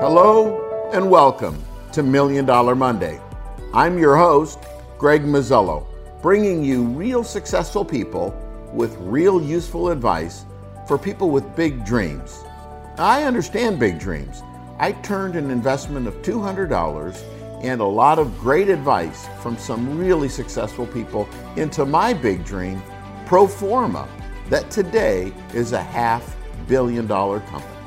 Hello and welcome to Million Dollar Monday. I'm your host, Greg Muzzillo, bringing you real successful people with real useful advice for people with big dreams. I understand big dreams. I turned an investment of $200 and a lot of great advice from some really successful people into my big dream, Proforma, that today is a half billion dollar company.